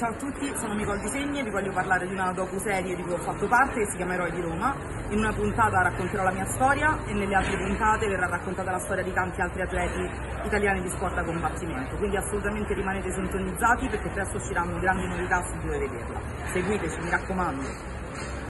Ciao a tutti, sono Nicole Disegni e vi voglio parlare di una docu-serie di cui ho fatto parte che si chiama Eroi di Roma. In una puntata racconterò la mia storia e nelle altre puntate verrà raccontata la storia di tanti altri atleti italiani di sport a combattimento. Quindi assolutamente rimanete sintonizzati perché presto usciranno grandi novità su dove vederla. Seguiteci, mi raccomando.